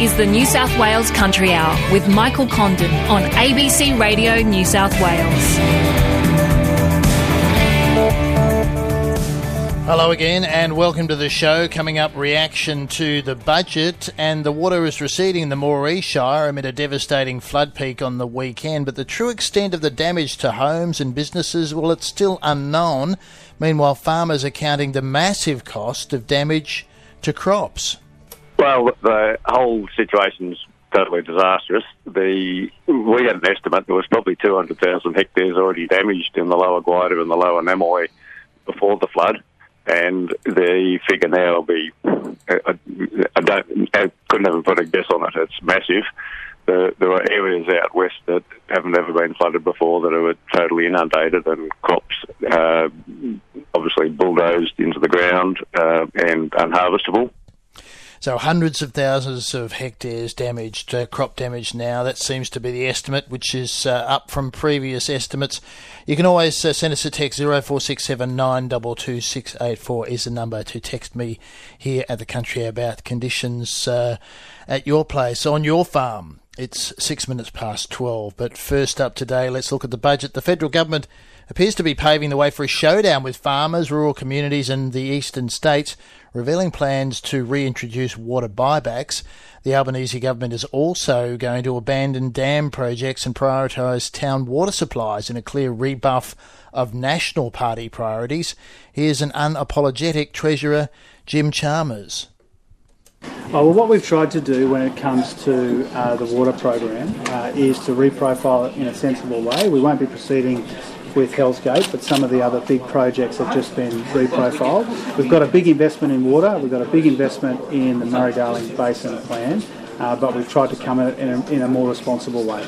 is the New South Wales Country Hour with Michael Condon on ABC Radio New South Wales. Hello again, and welcome to the show. Coming up, reaction to the budget, and the water is receding in the Moree Shire amid a devastating flood peak on the weekend. But the true extent of the damage to homes and businesses, well, it's still unknown. Meanwhile, farmers are counting the massive cost of damage to crops. Well, the whole situation's totally disastrous. The we had an estimate there was probably 200,000 hectares already damaged in the lower Gwydir and the lower Namoi before the flood and the figure now will be. I, I don't. I couldn't even put a guess on it. It's massive. The, there are areas out west that haven't ever been flooded before that are totally inundated, and crops uh, obviously bulldozed into the ground uh, and unharvestable. So hundreds of thousands of hectares damaged, uh, crop damage now. That seems to be the estimate, which is uh, up from previous estimates. You can always uh, send us a text 0467 is the number to text me here at the country about conditions uh, at your place, on your farm. It's six minutes past 12. But first up today, let's look at the budget. The federal government appears to be paving the way for a showdown with farmers, rural communities, and the eastern states revealing plans to reintroduce water buybacks. The Albanese government is also going to abandon dam projects and prioritise town water supplies in a clear rebuff of National Party priorities. Here's an unapologetic Treasurer, Jim Chalmers. Oh, well, what we've tried to do when it comes to uh, the water program uh, is to reprofile it in a sensible way. We won't be proceeding with Hell's Gate, but some of the other big projects have just been reprofiled. We've got a big investment in water, we've got a big investment in the Murray-Darling Basin Plan, uh, but we've tried to come at it in a, in a more responsible way.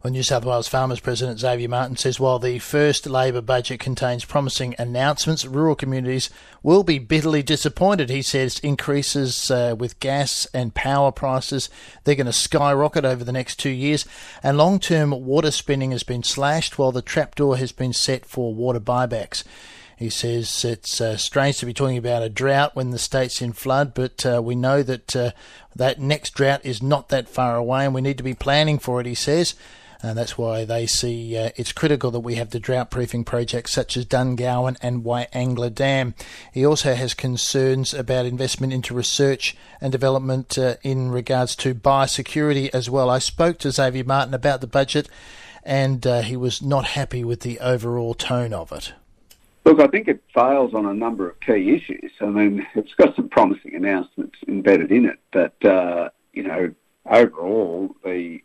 Well, New South Wales Farmers President Xavier Martin says while the first Labor budget contains promising announcements, rural communities will be bitterly disappointed. He says increases uh, with gas and power prices, they're going to skyrocket over the next two years, and long term water spending has been slashed while the trapdoor has been set for water buybacks. He says it's uh, strange to be talking about a drought when the state's in flood, but uh, we know that uh, that next drought is not that far away and we need to be planning for it, he says. And that's why they see uh, it's critical that we have the drought proofing projects such as Dungowan and Wyangala Dam. He also has concerns about investment into research and development uh, in regards to biosecurity as well. I spoke to Xavier Martin about the budget and uh, he was not happy with the overall tone of it. Look, I think it fails on a number of key issues. I mean, it's got some promising announcements embedded in it, but, uh, you know, overall, the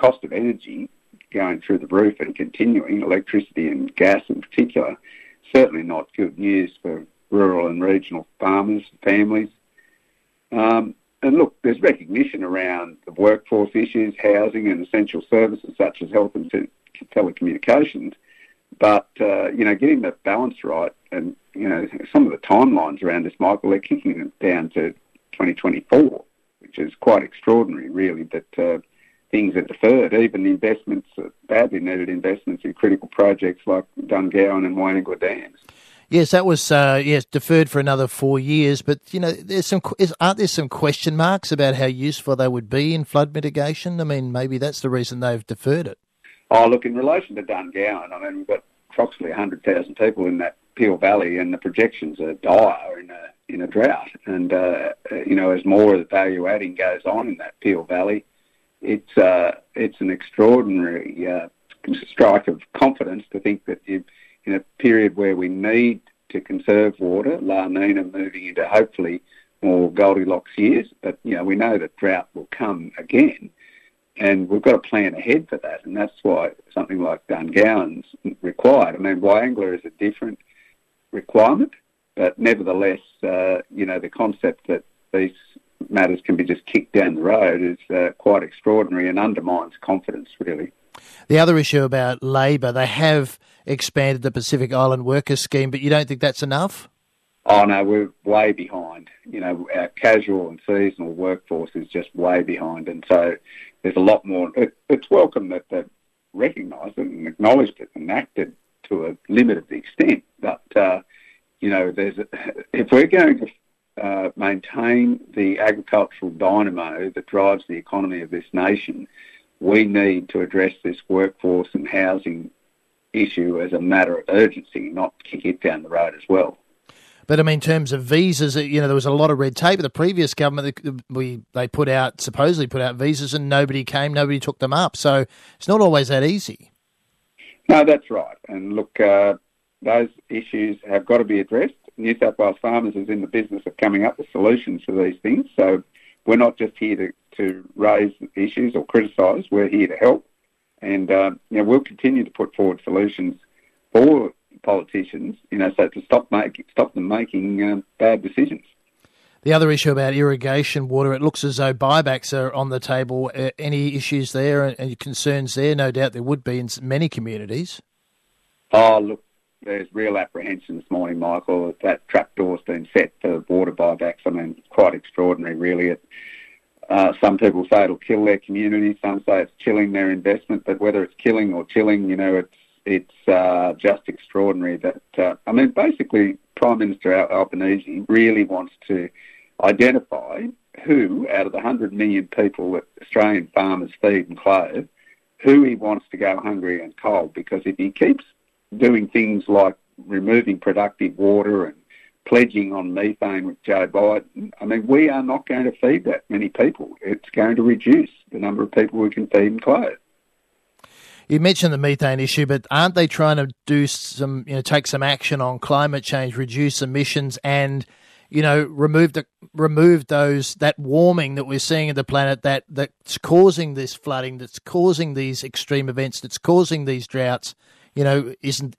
cost of energy going through the roof and continuing, electricity and gas in particular, certainly not good news for rural and regional farmers, and families. Um, and look, there's recognition around the workforce issues, housing and essential services such as health and te- telecommunications. But, uh, you know, getting the balance right and, you know, some of the timelines around this, Michael, they're kicking it down to 2024, which is quite extraordinary, really, that uh, things are deferred, even investments, badly needed investments in critical projects like Dungowan and Wyangala dams. Yes, that was uh, yes deferred for another four years. But you know, there's some aren't there some question marks about how useful they would be in flood mitigation? I mean, maybe that's the reason they've deferred it. Oh, look, in relation to Dungowan, I mean, we've got approximately 100,000 people in that Peel Valley, and the projections are dire in a in a drought. And uh, you know, as more of the value adding goes on in that Peel Valley, it's uh, it's an extraordinary uh, strike of confidence to think that in a period where we need to conserve water, La Nina moving into hopefully more Goldilocks years, but you know we know that drought will come again, and we've got to plan ahead for that, and that's why something like Dungowan's required. I mean, Wyangala is a different requirement, but nevertheless, uh, you know the concept that these matters can be just kicked down the road is uh, quite extraordinary and undermines confidence, really. The other issue about Labor, they have expanded the Pacific Island Workers Scheme, but you don't think that's enough? Oh no, we're way behind. You know, our casual and seasonal workforce is just way behind, and so there's a lot more. It, it's welcome that they've recognised it and acknowledged it and acted to a limited extent, but uh, you know, there's a, if we're going to uh, maintain the agricultural dynamo that drives the economy of this nation, we need to address this workforce and housing issue as a matter of urgency, not kick it down the road as well. But I mean, in terms of visas, you know, there was a lot of red tape. The previous government, we they put out supposedly put out visas, and nobody came, nobody took them up. So it's not always that easy. No, that's right. And look, uh, those issues have got to be addressed. New South Wales Farmers is in the business of coming up with solutions to these things. So we're not just here to, to raise issues or criticise. We're here to help. And uh, you know, we'll continue to put forward solutions for politicians, you know, so to stop make, stop them making um, bad decisions. The other issue about irrigation water, it looks as though buybacks are on the table. Uh, any issues there and concerns there? No doubt there would be in many communities. Oh, look, there's real apprehension this morning, Michael, that that trapdoor's been set for water buybacks. I mean, quite extraordinary, really. It, uh, some people say it'll kill their community. Some say it's killing their investment. But whether it's killing or chilling, you know, it's it's uh, just extraordinary that uh, I mean, basically, Prime Minister Albanese really wants to identify who, out of the 100 million people that Australian farmers feed and clothe, who he wants to go hungry and cold. Because if he keeps doing things like removing productive water and pledging on methane with Joe Biden, I mean, we are not going to feed that many people. It's going to reduce the number of people we can feed and clothe. You mentioned the methane issue, but aren't they trying to do some, you know, take some action on climate change, reduce emissions, and you know, remove the remove those that warming that we're seeing in the planet that that's causing this flooding, that's causing these extreme events, that's causing these droughts. You know, isn't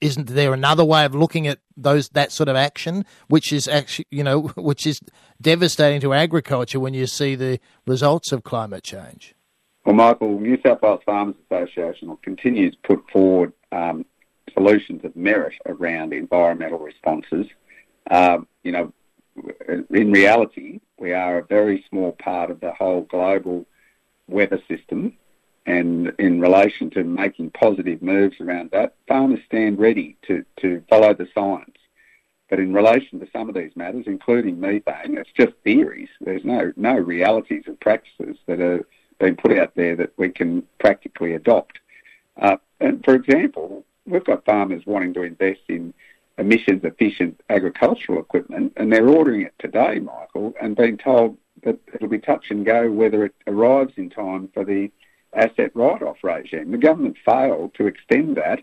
isn't there another way of looking at those that sort of action, which is actually you know, which is devastating to agriculture when you see the results of climate change? Well, Michael, New South Wales Farmers Association will continue to put forward um, solutions of merit around environmental responses um, you know, in reality, we are a very small part of the whole global weather system. And in relation to making positive moves around that, farmers stand ready to, to follow the science. But in relation to some of these matters, including methane, it's just theories. There's no, no realities and practices that are being put out there that we can practically adopt. Uh, and for example, we've got farmers wanting to invest in emissions efficient agricultural equipment, and they're ordering it today, Michael, and being told that it'll be touch and go whether it arrives in time for the asset write-off regime. The government failed to extend that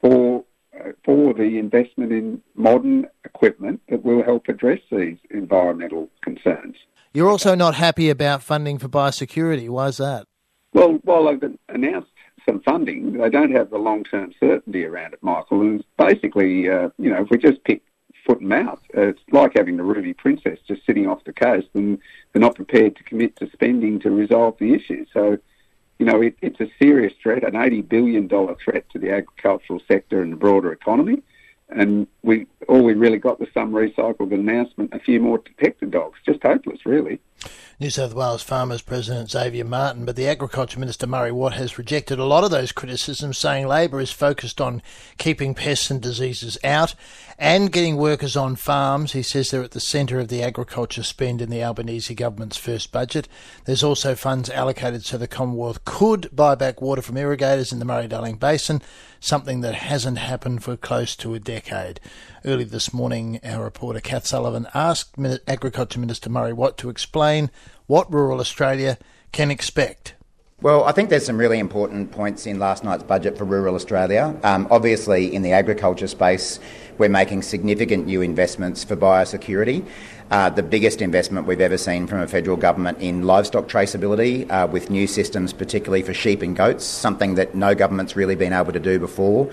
for uh, for the investment in modern equipment that will help address these environmental concerns. You're also not happy about funding for biosecurity. Why is that? Well, while they've announced some funding, they don't have the long-term certainty around it, Michael. And basically, uh, you know, if we just pick foot and mouth, uh, it's like having the Ruby Princess just sitting off the coast, and they're not prepared to commit to spending to resolve the issue. So, you know, it, it's a serious threat, an $80 billion threat to the agricultural sector and the broader economy. And we all we really got was some recycled announcement, a few more detected dogs. Just hopeless, really. New South Wales Farmers President Xavier Martin, but the Agriculture Minister Murray Watt has rejected a lot of those criticisms, saying Labor is focused on keeping pests and diseases out and getting workers on farms. He says they're at the centre of the agriculture spend in the Albanese government's first budget. There's also funds allocated so the Commonwealth could buy back water from irrigators in the Murray-Darling Basin, something that hasn't happened for close to a decade. Early this morning, our reporter Kath Sullivan asked Agriculture Minister Murray Watt to explain what rural Australia can expect. Well, I think there's some really important points in last night's budget for rural Australia. Um, obviously, in the agriculture space, we're making significant new investments for biosecurity. Uh, the biggest investment we've ever seen from a federal government in livestock traceability uh, with new systems, particularly for sheep and goats, something that no government's really been able to do before.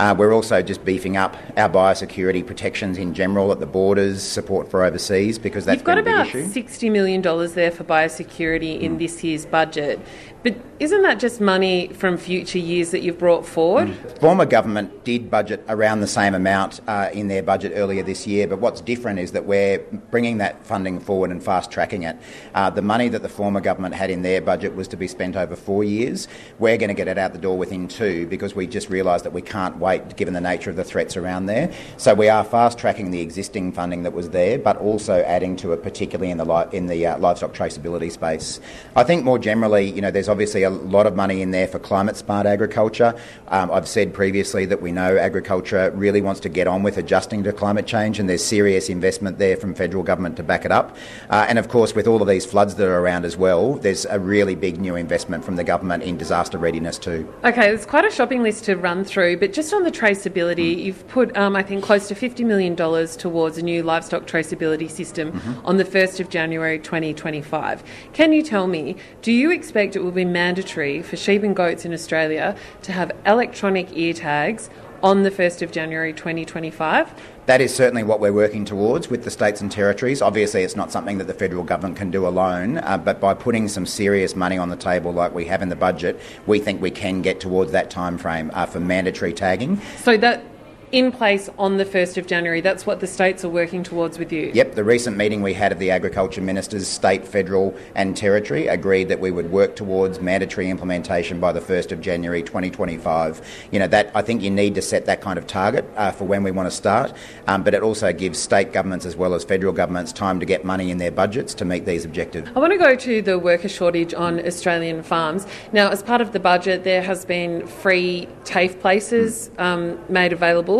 Uh, we're also just beefing up our biosecurity protections in general at the borders, support for overseas, because that's You've got about issue. $60 million there for biosecurity in mm. this year's budget. But isn't that just money from future years that you've brought forward? Mm. Former government did budget around the same amount uh, in their budget earlier this year, but what's different is that we're bringing that funding forward and fast tracking it. Uh, the money that the former government had in their budget was to be spent over four years. We're going to get it out the door within two because we just realised that we can't wait given the nature of the threats around there. So we are fast tracking the existing funding that was there, but also adding to it, particularly in the li- in the uh, livestock traceability space. I think more generally, you know, there's obviously a lot of money in there for climate smart agriculture. Um, I've said previously that we know agriculture really wants to get on with adjusting to climate change, and there's serious investment there from federal government to back it up. Uh, and of course, with all of these floods that are around as well, there's a really big new investment from the government in disaster readiness too. Okay, there's quite a shopping list to run through, but just on the traceability, mm. you've put, um, I think, close to $50 million towards a new livestock traceability system mm-hmm. on the 1st of January 2025. Can you tell me, do you expect it will be mandatory for sheep and goats in Australia to have electronic ear tags on the 1st of January 2025? That is certainly what we're working towards with the states and territories. Obviously, it's not something that the federal government can do alone, uh, but by putting some serious money on the table like we have in the budget, we think we can get towards that timeframe uh, for mandatory tagging. So that in place on the 1st of January. That's what the states are working towards with you. Yep, the recent meeting we had of the agriculture ministers, state, federal, and territory, agreed that we would work towards mandatory implementation by the 1st of January 2025. You know, that I think you need to set that kind of target uh, for when we want to start, um, but it also gives state governments as well as federal governments time to get money in their budgets to meet these objectives. I want to go to the worker shortage on Australian farms. Now, as part of the budget, there has been free TAFE places um, made available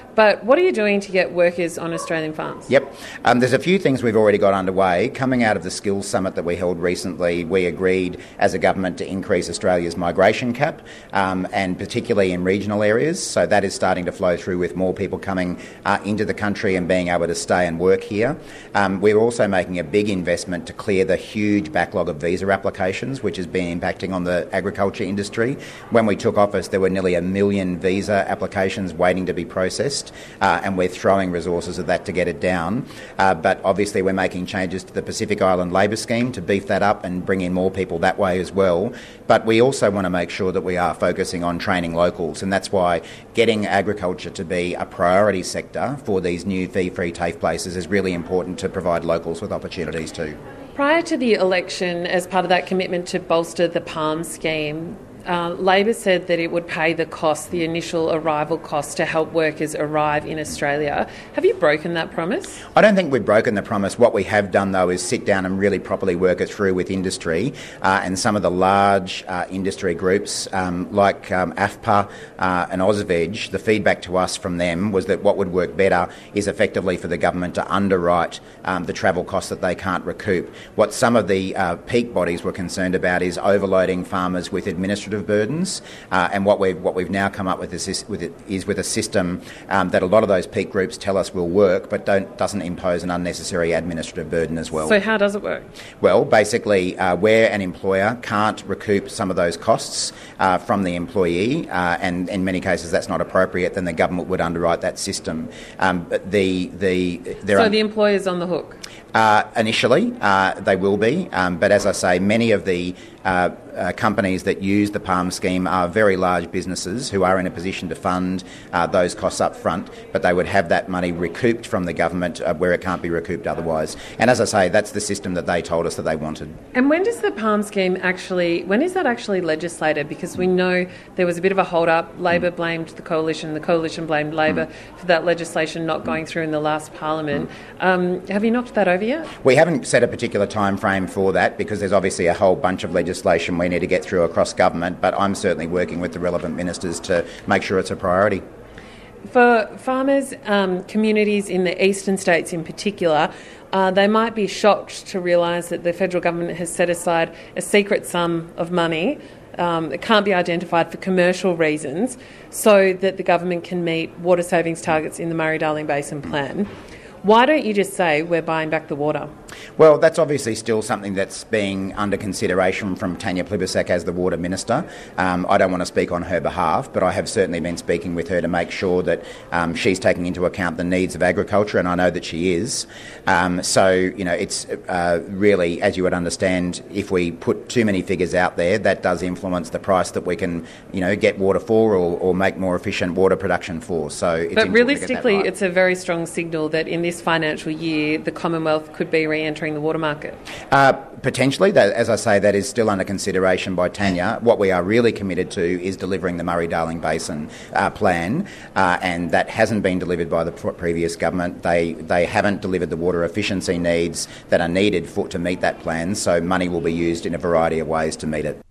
but what are you doing to get workers on Australian farms? Yep. Um, there's a few things we've already got underway. Coming out of the Skills Summit that we held recently, we agreed as a government to increase Australia's migration cap, um, and particularly in regional areas. So that is starting to flow through with more people coming uh, into the country and being able to stay and work here. Um, we're also making a big investment to clear the huge backlog of visa applications, which has been impacting on the agriculture industry. When we took office, there were nearly a million visa applications waiting to be processed uh, and we're throwing resources at that to get it down. Uh, but obviously, we're making changes to the Pacific Island Labour Scheme to beef that up and bring in more people that way as well. But we also want to make sure that we are focusing on training locals, and that's why getting agriculture to be a priority sector for these new fee-free TAFE places is really important to provide locals with opportunities too. Prior to the election, as part of that commitment to bolster the PALM scheme, uh, Labor said that it would pay the cost, the initial arrival cost, to help workers arrive in Australia. Have you broken that promise? I don't think we've broken the promise. What we have done, though, is sit down and really properly work it through with industry uh, and some of the large uh, industry groups um, like um, AFPA uh, and AusVeg. The feedback to us from them was that what would work better is effectively for the government to underwrite um, the travel costs that they can't recoup. What some of the uh, peak bodies were concerned about is overloading farmers with administrative administrative burdens. Uh, and what we've what we've now come up with is with it is with a system um, that a lot of those peak groups tell us will work, but don't doesn't impose an unnecessary administrative burden as well. So how does it work? Well, basically, uh, where an employer can't recoup some of those costs uh, from the employee, uh, and in many cases that's not appropriate, then the government would underwrite that system. Um, but the the there so are, the employer's on the hook. Uh, initially, uh, they will be, um, but as I say, many of the uh, uh, companies that use the PALM scheme are very large businesses who are in a position to fund uh, those costs up front, but they would have that money recouped from the government uh, where it can't be recouped otherwise. And as I say, that's the system that they told us that they wanted. And when does the PALM scheme actually, when is that actually legislated? Because we know there was a bit of a hold up. Labor mm. blamed the coalition, the coalition blamed Labor mm. for that legislation not going through in the last parliament. Mm. Um, have you knocked that over yet? We haven't set a particular time frame for that because there's obviously a whole bunch of legislation we need to get through across government, but I'm certainly working with the relevant ministers to make sure it's a priority. For farmers, um, communities in the eastern states in particular, uh, they might be shocked to realise that the federal government has set aside a secret sum of money um, that can't be identified for commercial reasons so that the government can meet water savings targets in the Murray Darling Basin Plan. Why don't you just say we're buying back the water? Well, that's obviously still something that's being under consideration from Tanya Plibersek as the Water Minister. Um, I don't want to speak on her behalf, but I have certainly been speaking with her to make sure that um, she's taking into account the needs of agriculture, and I know that she is. Um, so, you know, it's uh, really, as you would understand, if we put too many figures out there, that does influence the price that we can, you know, get water for or, or make more efficient water production for. So, but realistically, right. it's a very strong signal that in this financial year, the Commonwealth could be re-entering the water market. Uh, potentially, that, as I say, that is still under consideration by Tanya. What we are really committed to is delivering the Murray-Darling Basin uh, plan, uh, and that hasn't been delivered by the previous government. They they haven't delivered the water efficiency needs that are needed for to meet that plan. So money will be used in a variety of ways to meet it.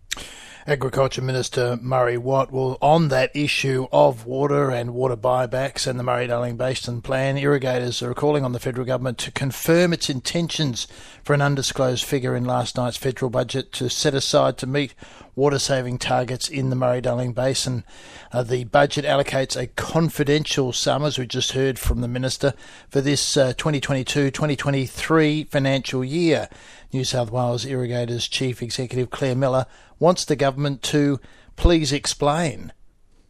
Agriculture Minister Murray Watt will, on that issue of water and water buybacks and the Murray Darling Basin Plan, irrigators are calling on the federal government to confirm its intentions for an undisclosed figure in last night's federal budget to set aside to meet water saving targets in the Murray Darling Basin. Uh, the budget allocates a confidential sum, as we just heard from the Minister, for this 2022 uh, 2023 financial year. New South Wales Irrigators Chief Executive Claire Miller wants the government to please explain.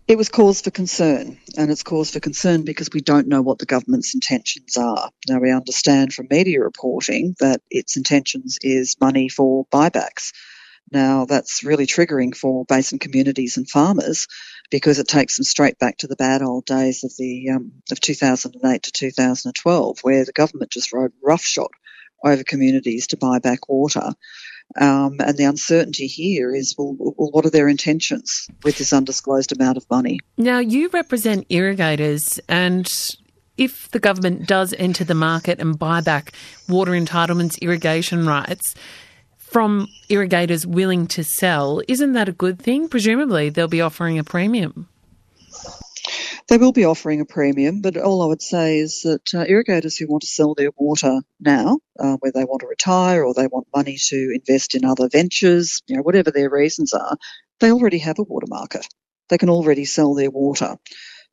It was cause for concern, and it's cause for concern because we don't know what the government's intentions are. Now, we understand from media reporting that its intentions is money for buybacks. Now, that's really triggering for basin communities and farmers because it takes them straight back to the bad old days of the um, of 2008 to 2012, where the government just rode roughshod over communities to buy back water. Um, and the uncertainty here is well, well, what are their intentions with this undisclosed amount of money? Now, you represent irrigators, and if the government does enter the market and buy back water entitlements, irrigation rights, from irrigators willing to sell, isn't that a good thing? Presumably, they'll be offering a premium. They will be offering a premium, but all I would say is that uh, irrigators who want to sell their water now, uh, whether they want to retire or they want money to invest in other ventures, you know, whatever their reasons are, they already have a water market. They can already sell their water.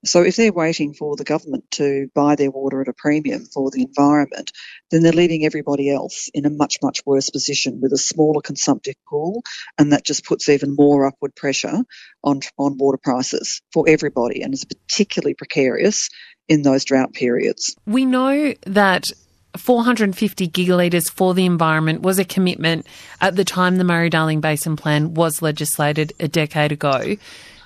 So if they're waiting for the government to buy their water at a premium for the environment, then they're leaving everybody else in a much, much worse position with a smaller consumptive pool, and that just puts even more upward pressure on, on water prices for everybody, and is particularly precarious in those drought periods. We know that 450 gigalitres for the environment was a commitment at the time the Murray Darling Basin Plan was legislated a decade ago.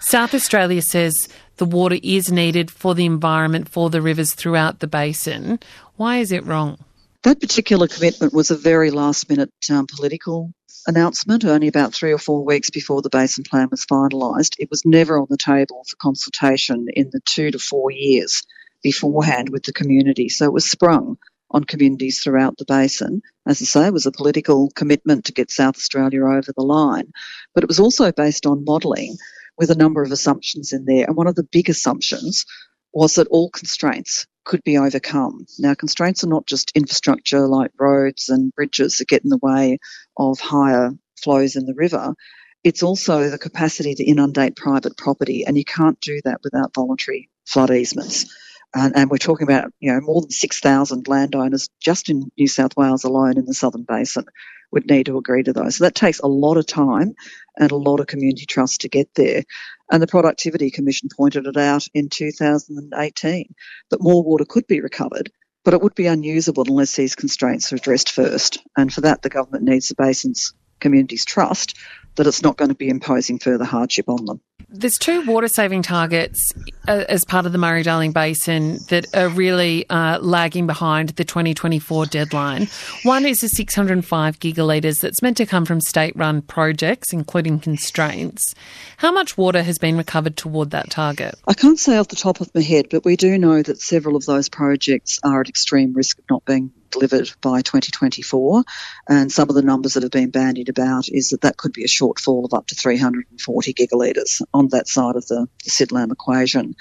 South Australia says the water is needed for the environment, for the rivers throughout the basin. Why is it wrong? That particular commitment was a very last minute um, political announcement, only about three or four weeks before the basin plan was finalised. It was never on the table for consultation in the two to four years beforehand with the community. So it was sprung on communities throughout the basin. As I say, it was a political commitment to get South Australia over the line, but it was also based on modelling with a number of assumptions in there. And one of the big assumptions was that all constraints could be overcome. Now, constraints are not just infrastructure like roads and bridges that get in the way of higher flows in the river. It's also the capacity to inundate private property, and you can't do that without voluntary flood easements. And, and, we're talking about you know more than 6,000 landowners just in New South Wales alone in the Southern Basin would need to agree to those. So that takes a lot of time and a lot of community trust to get there. And the Productivity Commission pointed it out in 2018 that more water could be recovered, but it would be unusable unless these constraints are addressed first. And for that, the government needs the basin's communities' trust that it's not going to be imposing further hardship on them. There's two water saving targets uh, as part of the Murray Darling Basin that are really uh, lagging behind the 2024 deadline. One is the 605 gigalitres that's meant to come from state run projects, including constraints. How much water has been recovered toward that target? I can't say off the top of my head, but we do know that several of those projects are at extreme risk of not being delivered by 2024. And some of the numbers that have been bandied about is that that could be a shortfall of up to 340 gigalitres on that side of the, the SIDLAM equation.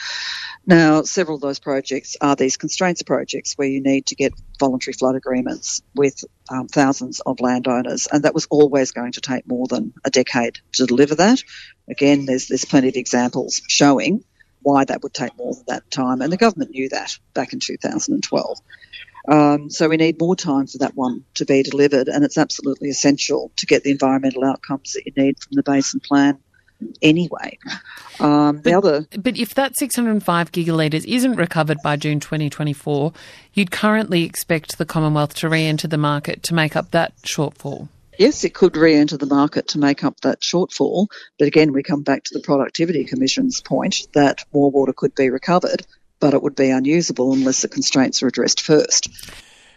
Now, several of those projects are these constraints projects where you need to get voluntary flood agreements with um, thousands of landowners, and that was always going to take more than a decade to deliver that. Again, there's there's plenty of examples showing why that would take more than that time, and the government knew that back in 2012. Um, so we need more time for that one to be delivered, and it's absolutely essential to get the environmental outcomes that you need from the basin plan anyway. Um, the other, but if that 605 gigalitres isn't recovered by June 2024, you'd currently expect the Commonwealth to re-enter the market to make up that shortfall. Yes, it could re-enter the market to make up that shortfall, but again, we come back to the Productivity Commission's point that more water could be recovered, but it would be unusable unless the constraints are addressed first.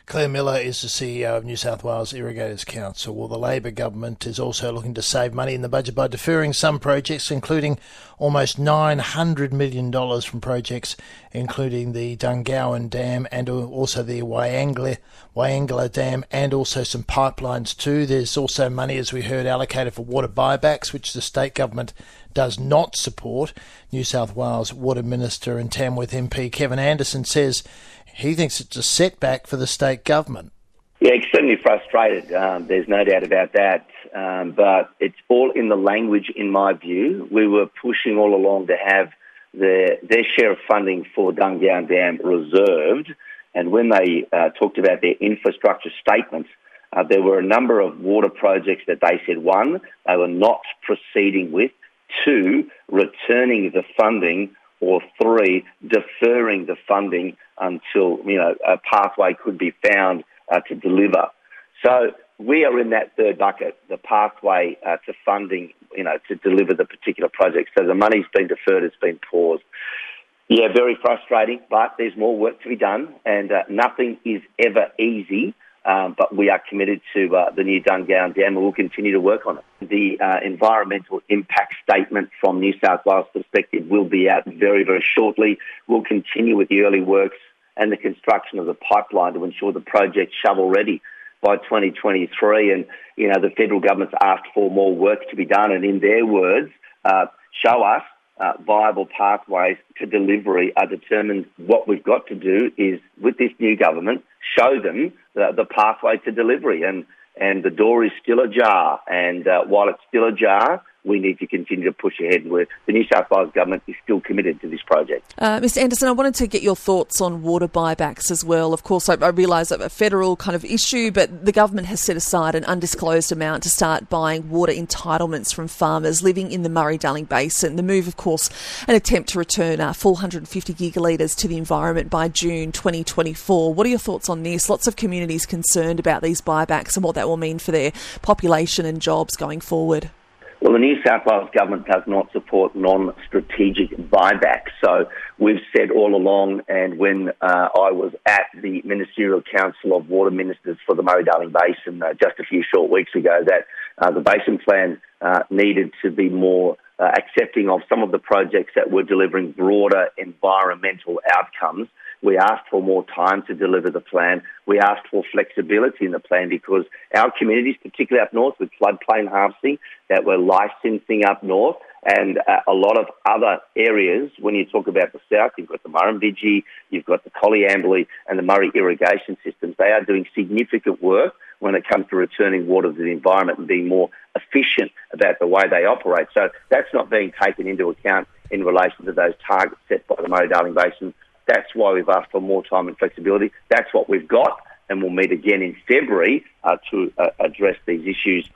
Claire Miller is the CEO of New South Wales Irrigators Council. Well, the Labor government is also looking to save money in the budget by deferring some projects, including almost $900 million from projects including the Dungowan Dam and also the Wyangala, Wyangala Dam and also some pipelines too. There's also money, as we heard, allocated for water buybacks, which the state government does not support. New South Wales Water Minister and Tamworth MP Kevin Anderson says he thinks it's a setback for the state government. Yeah, extremely frustrated. Um, there's no doubt about that. Um, but it's all in the language, in my view. We were pushing all along to have the, their share of funding for Dungowan Dam reserved. And when they uh, talked about their infrastructure statements, uh, there were a number of water projects that they said, one, they were not proceeding with, two, returning the funding or three, deferring the funding until you know a pathway could be found uh, to deliver. So we are in that third bucket, the pathway uh, to funding, you know, to deliver the particular project. So the money's been deferred, it's been paused. Yeah, very frustrating, but there's more work to be done, and uh, nothing is ever easy. Um, but we are committed to uh, the new Dungowan Dam and we'll continue to work on it. The uh, environmental impact statement from New South Wales perspective will be out very, very shortly. We'll continue with the early works and the construction of the pipeline to ensure the project's shovel ready by 2023. And, you know, the federal government's asked for more work to be done and in their words, uh, show us uh, viable pathways to delivery are determined. What we've got to do is, with this new government, show them the, the pathway to delivery. And, and the door is still ajar. And uh, while it's still ajar, we need to continue to push ahead. Where the New South Wales government is still committed to this project. Uh, Mr. Anderson, I wanted to get your thoughts on water buybacks as well. Of course, I, I realise a federal kind of issue, but the government has set aside an undisclosed amount to start buying water entitlements from farmers living in the Murray-Darling Basin. The move, of course, an attempt to return uh, 450 gigalitres to the environment by June 2024. What are your thoughts on this? Lots of communities concerned about these buybacks and what that will mean for their population and jobs going forward. Well, the New South Wales government does not support non-strategic buybacks. So we've said all along, and when uh, I was at the Ministerial Council of Water Ministers for the Murray-Darling Basin uh, just a few short weeks ago, that uh, the basin plan uh, needed to be more uh, accepting of some of the projects that were delivering broader environmental outcomes we asked for more time to deliver the plan. We asked for flexibility in the plan because our communities, particularly up north with floodplain harvesting that we're licensing up north, and uh, a lot of other areas, when you talk about the south, you've got the Murrumbidgee, you've got the Coleambally and the Murray irrigation systems. They are doing significant work when it comes to returning water to the environment and being more efficient about the way they operate. So that's not being taken into account in relation to those targets set by the Murray-Darling Basin that's why we've asked for more time and flexibility. That's what we've got, and we'll meet again in February uh, to uh, address these issues.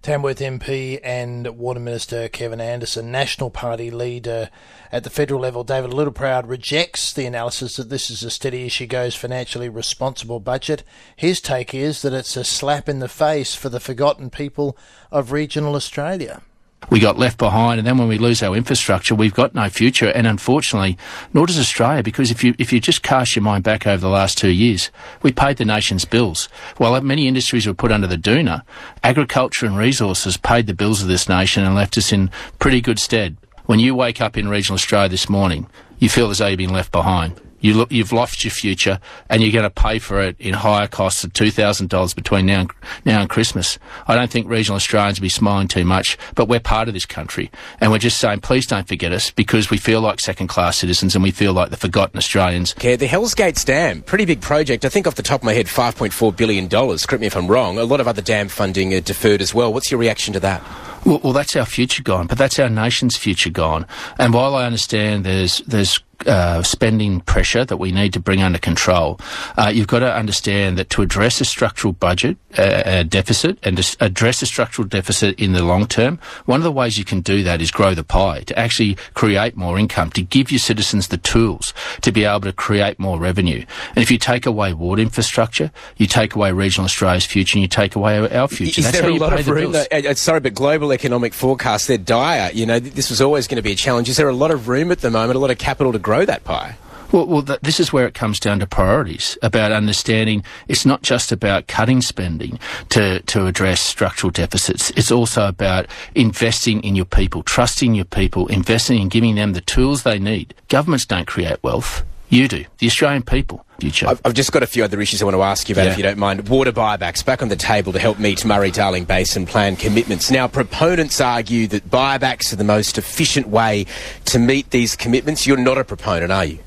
Tamworth MP and Water Minister Kevin Anderson, National Party leader at the federal level, David Littleproud, rejects the analysis that this is a steady as she goes financially responsible budget. His take is that it's a slap in the face for the forgotten people of regional Australia we got left behind, and then when we lose our infrastructure, we've got no future. And unfortunately, nor does Australia, because if you if you just cast your mind back over the last two years, we paid the nation's bills. While many industries were put under the doona, agriculture and resources paid the bills of this nation and left us in pretty good stead. When you wake up in regional Australia this morning, you feel as though you've been left behind. You look, you've lost your future, and you're going to pay for it in higher costs of two thousand dollars between now and, now and Christmas. I don't think regional Australians will be smiling too much, but we're part of this country, and we're just saying, please don't forget us because we feel like second-class citizens and we feel like the forgotten Australians. Okay, the Hell's Gates Dam, pretty big project. I think off the top of my head, five point four billion dollars. Correct me if I'm wrong. A lot of other dam funding are deferred as well. What's your reaction to that? Well, well, that's our future gone, but that's our nation's future gone. And while I understand there's there's uh, spending pressure that we need to bring under control, uh, you've got to understand that to address a structural budget uh, deficit and to address a structural deficit in the long term, one of the ways you can do that is grow the pie, to actually create more income, to give your citizens the tools to be able to create more revenue. And if you take away water infrastructure, you take away regional Australia's future and you take away our future. Is That's there how a you lot of room? though- uh, sorry, but global economic forecasts, they're dire. You know, this was always going to be a challenge. Is there a lot of room at the moment, a lot of capital to grow that pie? Well, well th- this is where it comes down to priorities, about understanding it's not just about cutting spending to, to address structural deficits. It's also about investing in your people, trusting your people, investing in giving them the tools they need. Governments don't create wealth. You do. The Australian people. Future. I've, I've just got a few other issues I want to ask you about, Yeah. if you don't mind. Water buybacks back on the table to help meet Murray-Darling Basin Plan commitments. Now, proponents argue that buybacks are the most efficient way to meet these commitments. You're not a proponent, are you?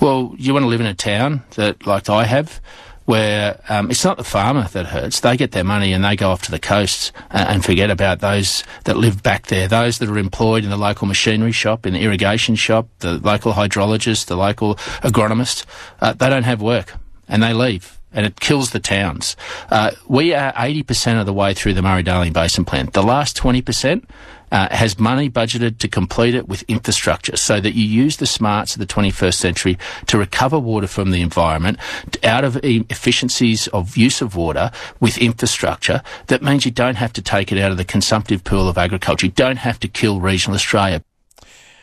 Well, you want to live in a town that, like I have, where um, it's not the farmer that hurts. They get their money and they go off to the coasts uh, and forget about those that live back there. Those that are employed in the local machinery shop, in the irrigation shop, the local hydrologist, the local agronomist. Uh, they don't have work and they leave. And it kills the towns. Uh, we are 80% of the way through the Murray-Darling Basin Plan. The last 20% uh, has money budgeted to complete it with infrastructure so that you use the smarts of the 21st century to recover water from the environment out of efficiencies of use of water with infrastructure. That means you don't have to take it out of the consumptive pool of agriculture. You don't have to kill regional Australia.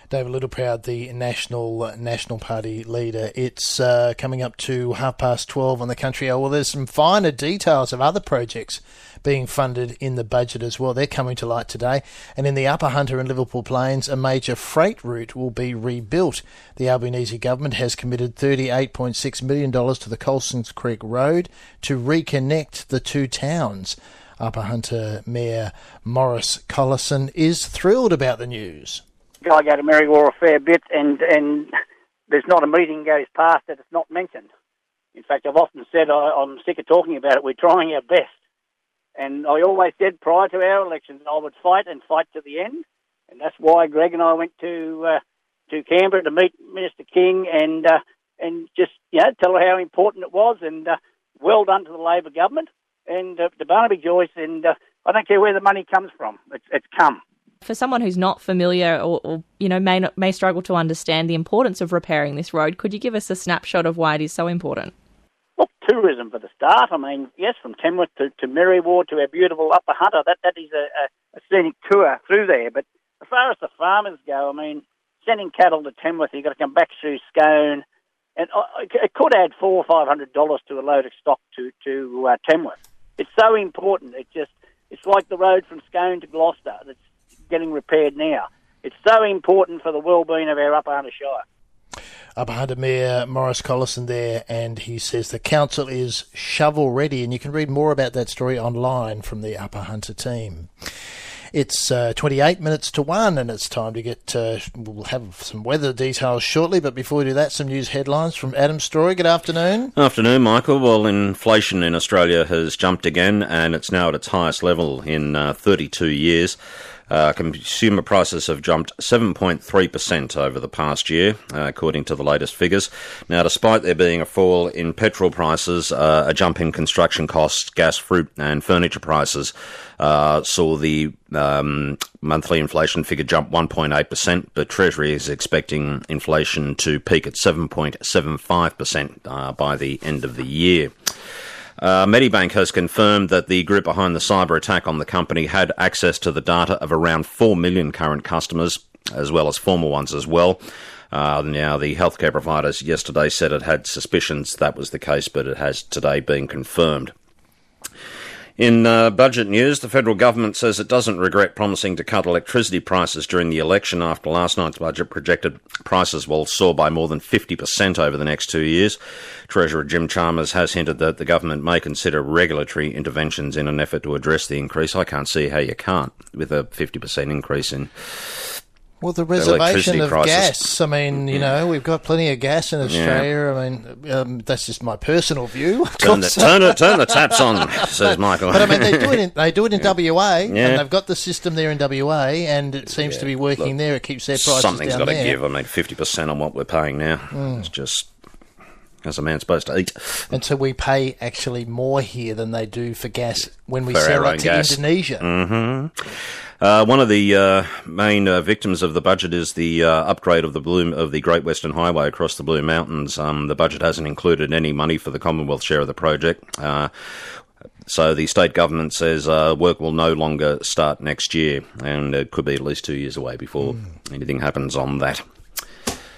David Littleproud, the National uh, National Party leader. It's uh, coming up to half past 12 on the country. Well, there's some finer details of other projects being funded in the budget as well. They're coming to light today. And in the Upper Hunter and Liverpool Plains, a major freight route will be rebuilt. The Albanese government has committed $38.6 million to the Colson's Creek Road to reconnect the two towns. Upper Hunter Mayor Maurice Collison is thrilled about the news. I go to Merriwa a fair bit, and and there's not a meeting goes past that it's not mentioned. In fact, I've often said I, I'm sick of talking about it. We're trying our best, and I always said prior to our elections I would fight and fight to the end, and that's why Greg and I went to uh, to Canberra to meet Minister King and uh, and just you know tell her how important it was, and uh, well done to the Labor government and uh, to Barnaby Joyce, and uh, I don't care where the money comes from, it's, it's come. For someone who's not familiar or, or you know may not, may struggle to understand the importance of repairing this road, could you give us a snapshot of why it is so important? Well, tourism for the start. I mean, yes, from Tamworth to, to Merriward to our beautiful Upper Hunter, that, that is a, a, scenic tour through there. But as far as the farmers go, I mean, sending cattle to Tamworth, you've got to come back through Scone, and it could add four or five hundred dollars to a load of stock to to uh, Tamworth. It's so important. It just it's like the road from Scone to Gloucester that's getting repaired now. It's so important for the well-being of our Upper Hunter Shire. Upper Hunter Mayor Maurice Collison there, and he says the council is shovel ready, and you can read more about that story online from the Upper Hunter team. It's uh, 28 minutes to 1, and it's time to get. Uh, we'll have some weather details shortly, but before we do that, some news headlines from Adam Story. Good afternoon. Afternoon, Michael. Well, inflation in Australia has jumped again, and it's now at its highest level in uh, 32 years. Uh, consumer prices have jumped 7.3% over the past year, uh, according to the latest figures. Now, despite there being a fall in petrol prices, uh, a jump in construction costs, gas, fruit, and furniture prices uh, saw the um, monthly inflation figure jump 1.8%, but Treasury is expecting inflation to peak at 7.75% uh, by the end of the year. Uh, Medibank has confirmed that the group behind the cyber attack on the company had access to the data of around 4 million current customers, as well as former ones as well. Uh, now, the healthcare providers yesterday said it had suspicions that was the case, but it has today been confirmed. In uh, budget news, the federal government says it doesn't regret promising to cut electricity prices during the election after last night's budget projected prices will soar by more than 50% over the next two years. Treasurer Jim Chalmers has hinted that the government may consider regulatory interventions in an effort to address the increase. I can't see how you can't with a 50% increase in Well, the reservation electricity of gas. I mean, you know, we've got plenty of gas in Australia. I mean, um, that's just my personal view. Turn the, turn, it, turn the taps on, says Michael. But I mean, they do it. In, they do it in WA, Yeah. and they've got the system there in WA, and it seems to be working there. It keeps their prices Something's got to give. I mean, 50% on what we're paying now. Mm. It's just, as a man's supposed to eat. And so we pay actually more here than they do for gas when we For sell it to gas. Indonesia. hmm Uh, one of the uh, main uh, victims of the budget is the uh, upgrade of the Blue, of the Great Western Highway across the Blue Mountains. Um, the budget hasn't included any money for the Commonwealth share of the project. Uh, so the state government says uh, work will no longer start next year, and it could be at least two years away before Hmm. anything happens on that.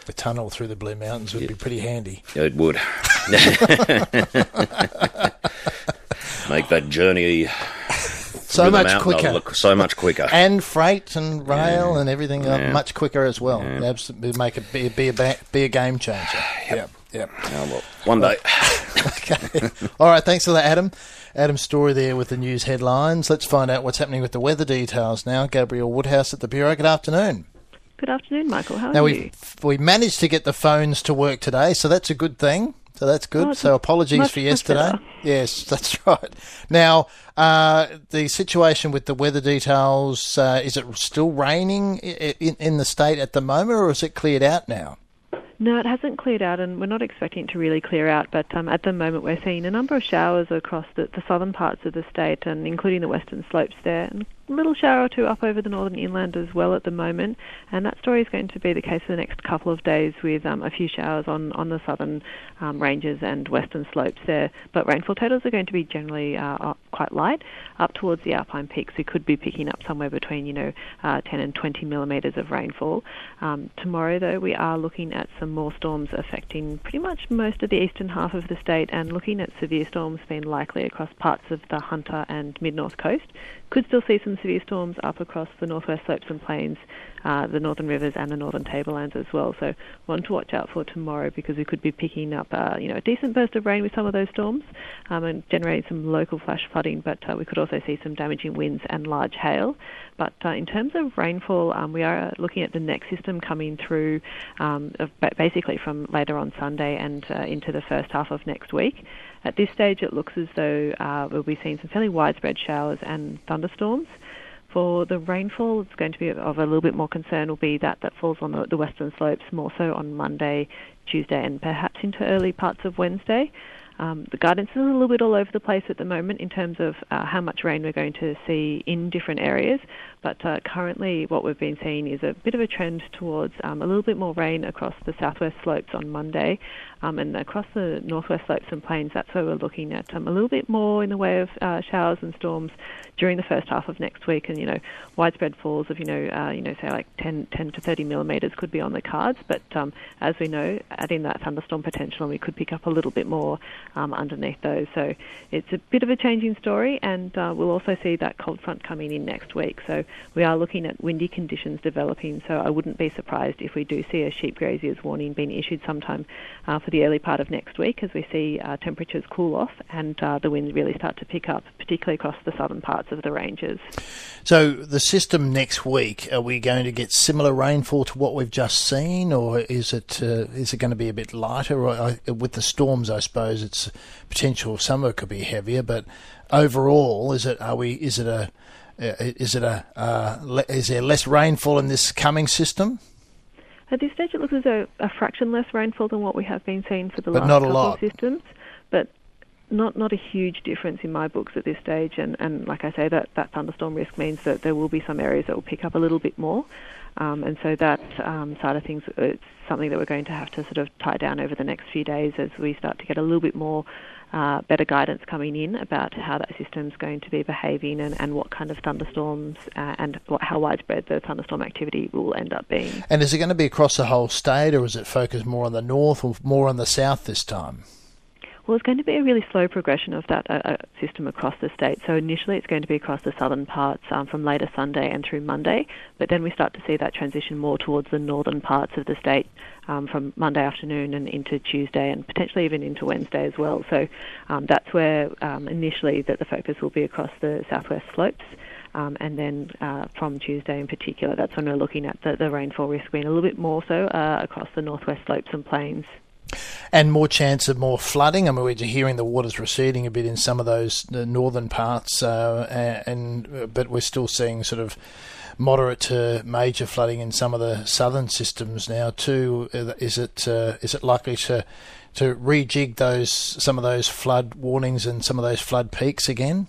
The tunnel through the Blue Mountains would be pretty handy. It would make that journey So much quicker. look so much quicker. And freight and rail and everything Yeah. much quicker as well. Absolutely make it be, be, a, be a game changer. Yep, yep. Oh, well, one day. okay. All right, thanks for that, Adam. Adam's Story there with the news headlines. Let's find out what's happening with the weather details now. Gabrielle Woodhouse at the Bureau. Good afternoon. Good afternoon, Michael. How are now, you? we we managed to get the phones to work today, so that's a good thing. So that's good. Oh, so apologies much- for yesterday. Yes, that's right. Now, uh, the situation with the weather details, uh, is it still raining in, in the state at the moment, or is it cleared out now? No, it hasn't cleared out, and we're not expecting it to really clear out. But um, at the moment, we're seeing a number of showers across the, the southern parts of the state, and including the western slopes there, and little shower or two up over the northern inland as well at the moment. And that story is going to be the case for the next couple of days, with um, a few showers on on the southern um, ranges and western slopes there. But rainfall totals are going to be generally uh, quite light. Up towards the alpine peaks, we could be picking up somewhere between you know uh, 10 and 20 millimetres of rainfall. Um, tomorrow, though, we are looking at some more storms affecting pretty much most of the eastern half of the state, and looking at severe storms being likely across parts of the Hunter and mid north coast. Could still see some severe storms up across the northwest slopes and plains, uh, the northern rivers, and the northern tablelands as well. So one to watch out for tomorrow because we could be picking up, uh, you know, a decent burst of rain with some of those storms um, and generating some local flash flooding. But uh, we could also see some damaging winds and large hail. But uh, in terms of rainfall, um, we are looking at the next system coming through, um, basically from later on Sunday and uh, into the first half of next week. At this stage, it looks as though uh, we'll be seeing some fairly widespread showers and thunderstorms. For the rainfall, it's going to be of a little bit more concern. Will be that that falls on the, western slopes more so on Monday, Tuesday, and perhaps into early parts of Wednesday. Um, the guidance is a little bit all over the place at the moment in terms of uh, how much rain we're going to see in different areas. But uh, currently, what we've been seeing is a bit of a trend towards um, a little bit more rain across the southwest slopes on Monday, um, and across the northwest slopes and plains. That's where we're looking at um, a little bit more in the way of uh, showers and storms during the first half of next week, and you know, widespread falls of you know, uh, you know, say like 10, 10 to 30 millimeters could be on the cards. But um, as we know, adding that thunderstorm potential, we could pick up a little bit more um, underneath those. So it's a bit of a changing story, and uh, we'll also see that cold front coming in next week. So we are looking at windy conditions developing. So I wouldn't be surprised if we do see a sheep graziers warning being issued sometime uh, for the early part of next week, as we see uh, temperatures cool off and uh, the winds really start to pick up, particularly across the southern parts of the ranges. So the system next week, are we going to get similar rainfall to what we've just seen, or is it uh, is it going to be a bit lighter? Or, with the storms, I suppose it's potential. It could be heavier, but overall, is it are we is it a is it a uh, le- is there less rainfall in this coming system? At this stage, it looks as though a fraction less rainfall than what we have been seeing for the But last not a couple lot. of systems, but not not a huge difference in my books at this stage. And, and like I say, that, that thunderstorm risk means that there will be some areas that will pick up a little bit more. Um, and so that um, side of things, it's something that we're going to have to sort of tie down over the next few days as we start to get a little bit more uh, better guidance coming in about how that system's going to be behaving and, and what kind of thunderstorms uh, and what, how widespread the thunderstorm activity will end up being. And is it going to be across the whole state, or is it focused more on the north or more on the south this time? Well, it's going to be a really slow progression of that uh, uh, system across the state. So initially, it's going to be across the southern parts um, from later Sunday and through Monday, but then we start to see that transition more towards the northern parts of the state um, from Monday afternoon and into Tuesday, and potentially even into Wednesday as well. So um, that's where um, initially that the focus will be across the southwest slopes. Um, and then uh, from Tuesday in particular, that's when we're looking at the, the rainfall risk being a little bit more so uh, across the northwest slopes and plains. And more chance of more flooding. I mean, we're hearing the water's receding a bit in some of those northern parts, uh, and but we're still seeing sort of moderate to major flooding in some of the southern systems now too. Is it uh, is it likely to to rejig those some of those flood warnings and some of those flood peaks again?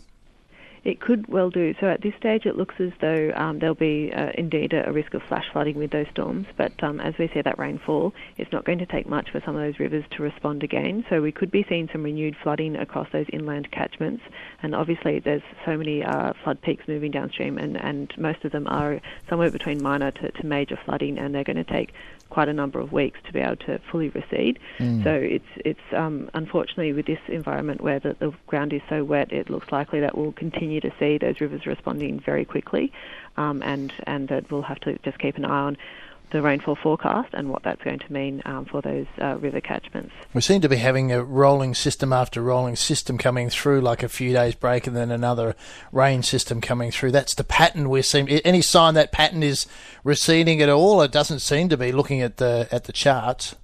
It could well do. So at this stage, it looks as though um, there'll be uh, indeed a, risk of flash flooding with those storms. But um, as we see that rainfall, it's not going to take much for some of those rivers to respond again. So we could be seeing some renewed flooding across those inland catchments. And obviously, there's so many uh, flood peaks moving downstream, and, and most of them are somewhere between minor to, to major flooding, and they're going to take quite a number of weeks to be able to fully recede. Mm. So it's it's um, unfortunately with this environment where the, the ground is so wet, it looks likely that we'll continue to see those rivers responding very quickly, um, and and that we'll have to just keep an eye on the rainfall forecast and what that's going to mean um, for those uh, river catchments. We seem to be having a rolling system after rolling system coming through, like a few days break and then another rain system coming through. That's the pattern we're seeing. Any sign that pattern is receding at all? It doesn't seem to be looking at the at the charts.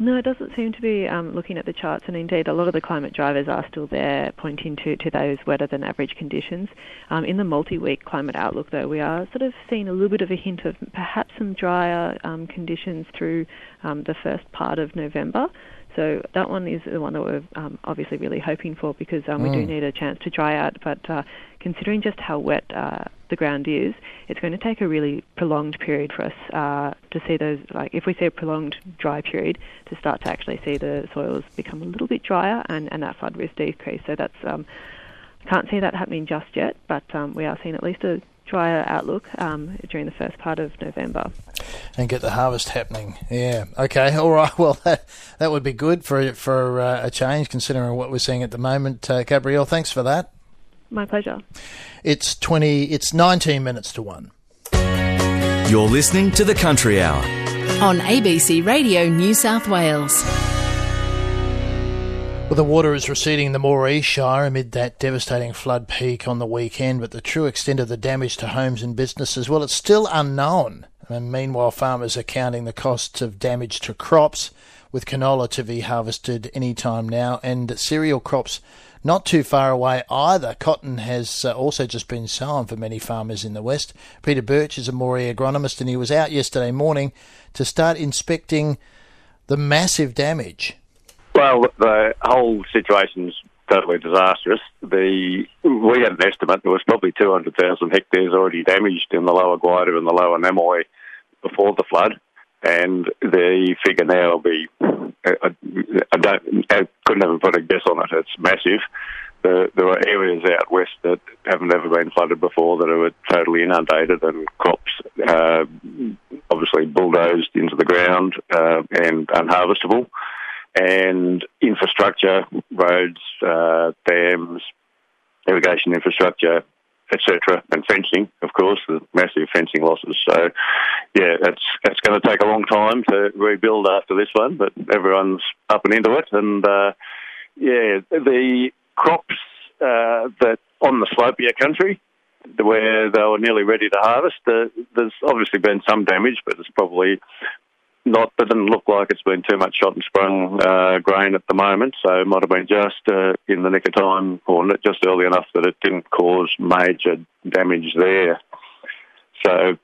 No, it doesn't seem to be um, looking at the charts, and indeed, a lot of the climate drivers are still there, pointing to, to those wetter than average conditions. Um, in the multi week climate outlook, though, we are sort of seeing a little bit of a hint of perhaps some drier um, conditions through um, the first part of November. So that one is the one that we're um, obviously really hoping for because um, we do mm. need a chance to dry out. But uh, considering just how wet uh, the ground is, it's going to take a really prolonged period for us uh, to see those. Like if we see a prolonged dry period, to start to actually see the soils become a little bit drier and, and that flood risk decrease. So that's um, can't see that happening just yet, but um, we are seeing at least a drier outlook um, during the first part of November. And get the harvest happening. Yeah. Okay. All right. Well, that, that would be good for for uh, a change, considering what we're seeing at the moment. Uh, Gabrielle, thanks for that. My pleasure. It's twenty. It's nineteen minutes to one. You're listening to the Country Hour on ABC Radio New South Wales. Well, the water is receding in the Moree Shire amid that devastating flood peak on the weekend, but the true extent of the damage to homes and businesses, well, it's still unknown. And meanwhile, farmers are counting the costs of damage to crops, with canola to be harvested any time now, and cereal crops not too far away either. Cotton has uh, also just been sown for many farmers in the west. Peter Birch is a Moree agronomist, and he was out yesterday morning to start inspecting the massive damage. Well, the whole situation's totally disastrous. The we had an estimate there was probably 200,000 hectares already damaged in the lower Gwydir and the lower Namoi before the flood, and the figure now will be I, I don't I couldn't even put a guess on it. It's massive. The, there are areas out west that haven't ever been flooded before that are totally inundated and crops uh, obviously bulldozed into the ground uh, and unharvestable and infrastructure, roads, uh, dams, irrigation infrastructure, etc., and fencing, of course, the massive fencing losses. So, yeah, that's that's going to take a long time to rebuild after this one, but everyone's up and into it. And uh, yeah, the crops uh, that on the slopier country where they were nearly ready to harvest, uh, there's obviously been some damage, but it's probably not it doesn't look like it's been too much shot and sprung uh, grain at the moment, so it might have been just uh, in the nick of time or just early enough that it didn't cause major damage there. So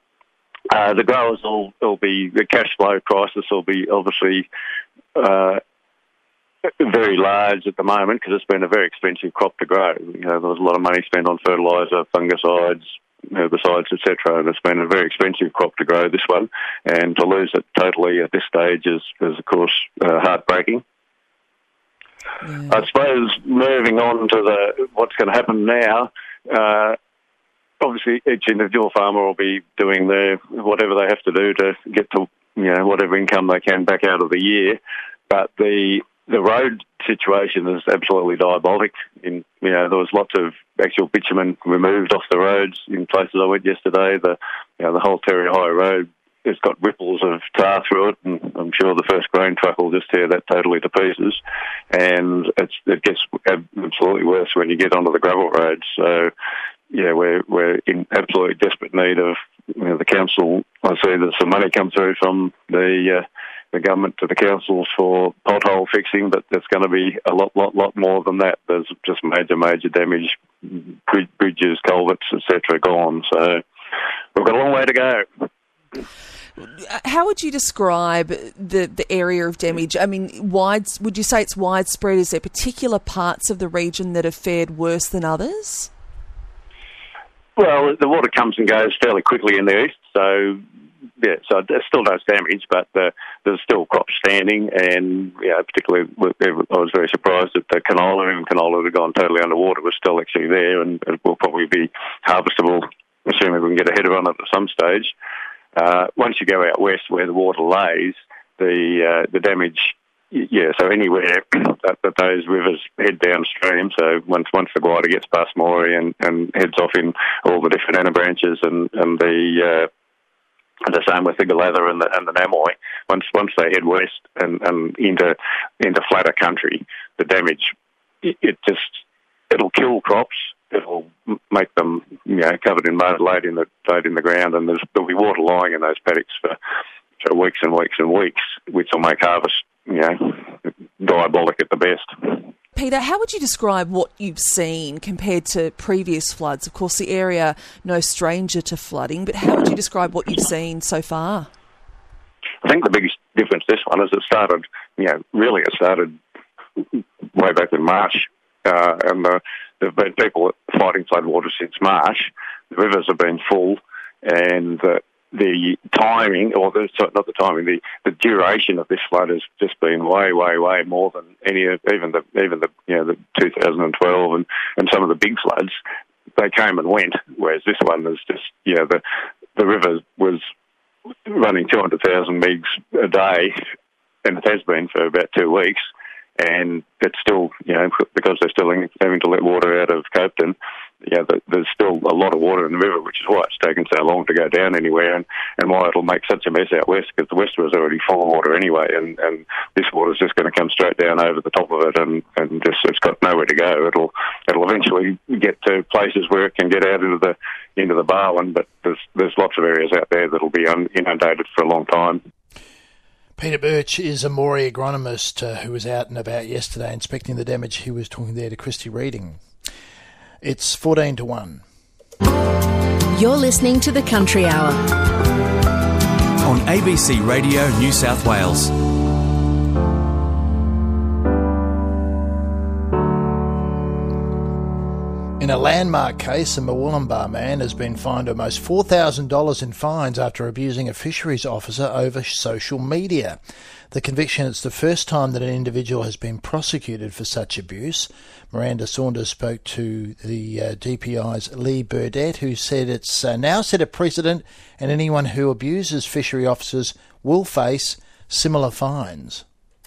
uh, the growers will, will be the cash flow crisis will be obviously uh, very large at the moment because it's been a very expensive crop to grow. You know, there was a lot of money spent on fertiliser, fungicides, herbicides, etc. And it's been a very expensive crop to grow, this one, and to lose it totally at this stage is, is of course, uh, heartbreaking. Yeah. I suppose moving on to the what's going to happen now. Uh, obviously, each individual farmer will be doing their whatever they have to do to get to you know whatever income they can back out of the year. But the the road situation is absolutely diabolic. In you know, there was lots of actual bitumen removed off the roads in places I went yesterday. The you know, the whole Terry High Road has got ripples of tar through it, and I'm sure the first grain truck will just tear that totally to pieces. And it gets absolutely worse when you get onto the gravel roads. So yeah, we're we're in absolutely desperate need of you know, the council. I see that some money come through from the uh, the government to the councils for pothole fixing, but there's going to be a lot, lot, lot more than that. There's just major, major damage, bridges, culverts, etc. gone. So we've got a long way to go. How would you describe the, the area of damage? I mean, wide, would you say it's widespread? Is there particular parts of the region that have fared worse than others? Well, the water comes and goes fairly quickly in the east, so yeah, so there's still does damage, but uh, there's still crops standing, and you know, particularly I was very surprised that the canola, even canola had gone totally underwater, was still actually there, and it will probably be harvestable, assuming we can get a header on it at some stage. Uh, once you go out west where the water lays, the uh, the damage yeah, so anywhere that, that, those rivers head downstream. So once once the Gwydir gets past Moree and, and heads off in all the different inner branches and and the uh, the same with the Galather and the and the Namoi. Once once they head west and, and into into flatter country, the damage it, it just it'll kill crops. It'll make them you know covered in mud, laid in the laid in the ground, and there'll be water lying in those paddocks for for weeks and weeks and weeks, which will make harvest you know diabolic at the best. Peter, how would you describe what you've seen compared to previous floods? Of course, the area no stranger to flooding, but how would you describe what you've seen so far? I think the biggest difference this one is it started, you know, really it started way back in March, uh, and the, there have been people fighting floodwater since March. The rivers have been full, and uh, the timing, or the, sorry, not the timing, the, the duration of this flood has just been way, way, way more than any of even the even the you know the 2012 and and some of the big floods. They came and went, whereas this one is just you know the the river was running 200,000 megs a day, and it has been for about two weeks and it's still, you know, because they're still having to let water out of Copeton, yeah, there's still a lot of water in the river, which is why it's taken so long to go down anywhere, and, and why it'll make such a mess out west because the west was already full of water anyway, and, and this water's just going to come straight down over the top of it, and, and just it's got nowhere to go. It'll it'll eventually get to places where it can get out into the into the Barwon, but there's there's lots of areas out there that'll be inundated for a long time. Peter Birch is a Moree agronomist uh, who was out and about yesterday inspecting the damage. He was talking there to Christy Reading. It's 14 to 1. You're listening to the Country Hour on ABC Radio New South Wales. In a landmark case, a Murwillumbah man has been fined almost $4,000 in fines after abusing a fisheries officer over social media. The conviction is the first time that an individual has been prosecuted for such abuse. Miranda Saunders spoke to the uh, DPI's Lee Burdett, who said it's uh, now set a precedent and anyone who abuses fishery officers will face similar fines.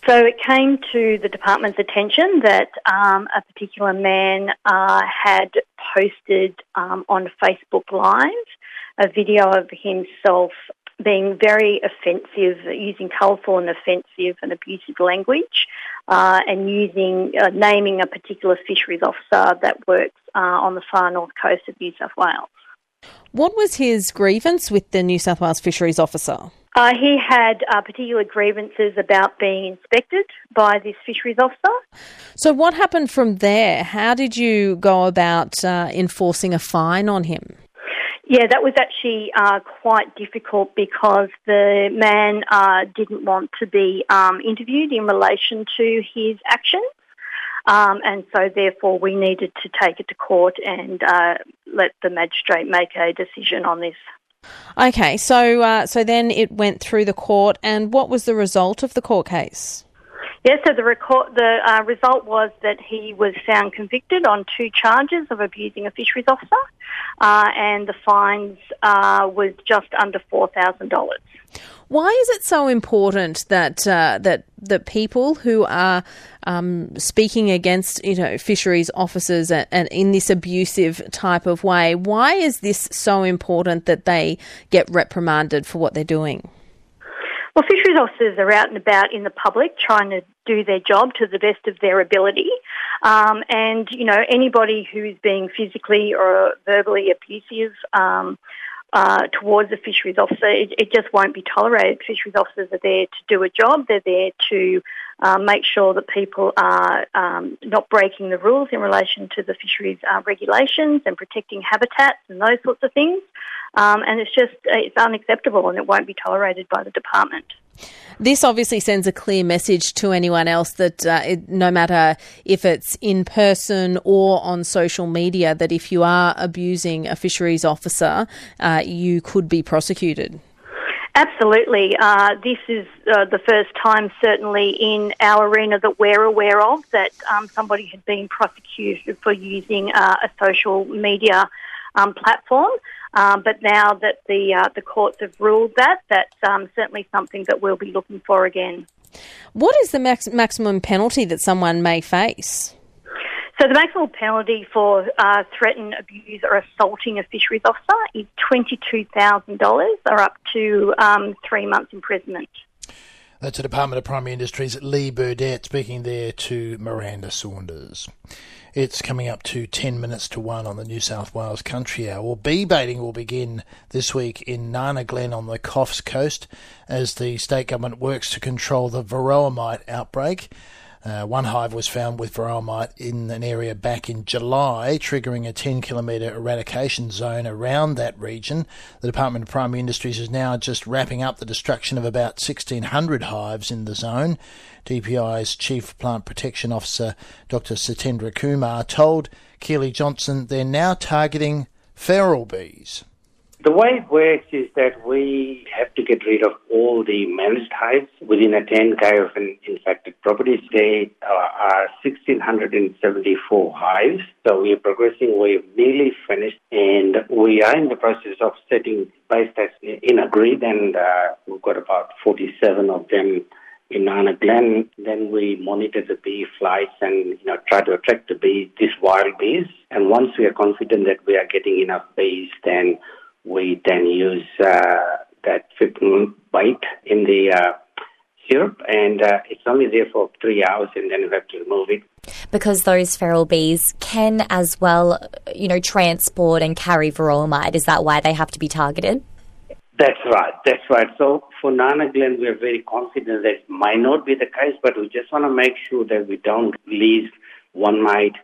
So it came to the department's attention that um, a particular man uh, had posted um, on Facebook Live a video of himself being very offensive, using colourful and offensive and abusive language, uh, and using uh, naming a particular fisheries officer that works uh, on the far north coast of New South Wales. What was his grievance with the New South Wales fisheries officer? Uh, he had uh, particular grievances about being inspected by this fisheries officer. So, what happened from there? How did you go about uh, enforcing a fine on him? Yeah, that was actually uh, quite difficult because the man uh, didn't want to be um, interviewed in relation to his actions. Um, and so, therefore, we needed to take it to court and uh, let the magistrate make a decision on this. Okay, so uh, so then it went through the court, and what was the result of the court case? Yes, so the, record, the uh, result was that he was found convicted on two charges of abusing a fisheries officer, uh, and the fines uh, was just under four thousand dollars. Why is it so important that uh, that that people who are um, speaking against you know fisheries officers and, and, in this abusive type of way? Why is this so important that they get reprimanded for what they're doing? Well, fisheries officers are out and about in the public trying to do their job to the best of their ability. Um, and, you know, anybody who's being physically or verbally abusive um, uh, towards a fisheries officer, it, it, just won't be tolerated. Fisheries officers are there to do a job. They're there to uh, make sure that people are um, not breaking the rules in relation to the fisheries uh, regulations and protecting habitats and those sorts of things. Um, and it's just it's unacceptable and it won't be tolerated by the department. This obviously sends a clear message to anyone else that uh, it, no matter if it's in person or on social media, that if you are abusing a fisheries officer, uh, you could be prosecuted. Absolutely. Uh, this is uh, the first time, certainly, in our arena that we're aware of that um, somebody had been prosecuted for using uh, a social media um, platform. Um, but now that the uh, the courts have ruled that, that's um, certainly something that we'll be looking for again. What is the max- maximum penalty that someone may face? So the maximum penalty for uh, threatened, abuse, or assaulting a fisheries officer is twenty-two thousand dollars, or up to um, three months imprisonment. That's the Department of Primary Industries Lee Burdett speaking there to Miranda Saunders. It's coming up to 10 minutes to 1 on the New South Wales Country Hour. Well, bee baiting will begin this week in Nana Glen on the Coffs Coast as the state government works to control the varroa mite outbreak. Uh, one hive was found with varroa mite in an area back in July, triggering a 10 kilometre eradication zone around that region. The Department of Primary Industries is now just wrapping up the destruction of about 1,600 hives in the zone. DPI's Chief Plant Protection Officer, Dr. Satendra Kumar, told Keely Johnson they're now targeting feral bees. The way it works is that we have to get rid of all the managed hives within a 10k of an infected properties. There are 1,674 hives. So we're progressing. We're nearly finished. And we are in the process of setting base tests in a grid. And uh, we've got about 47 of them in Nana Glen. Then we monitor the bee flights and you know try to attract the bees, these wild bees. And once we are confident that we are getting enough bees, then we then use uh, that fipronil bait in the uh, syrup, and uh, it's only there for three hours, and then you have to remove it. Because those feral bees can as well, you know, transport and carry varroa mite. Is that why they have to be targeted? That's right. That's right. So for Nana Glen, we are very confident that it might not be the case, but we just want to make sure that we don't leave one mite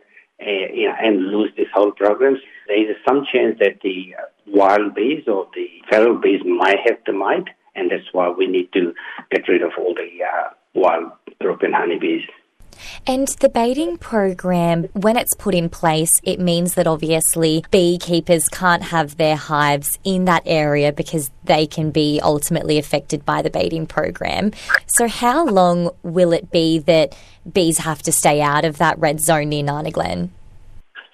uh, you know, and lose this whole program. There is some chance that the wild bees or the feral bees might have the mite, and that's why we need to get rid of all the uh, wild European honeybees. And the baiting program, when it's put in place, it means that obviously beekeepers can't have their hives in that area because they can be ultimately affected by the baiting program. So, how long will it be that bees have to stay out of that red zone near Nana Glen?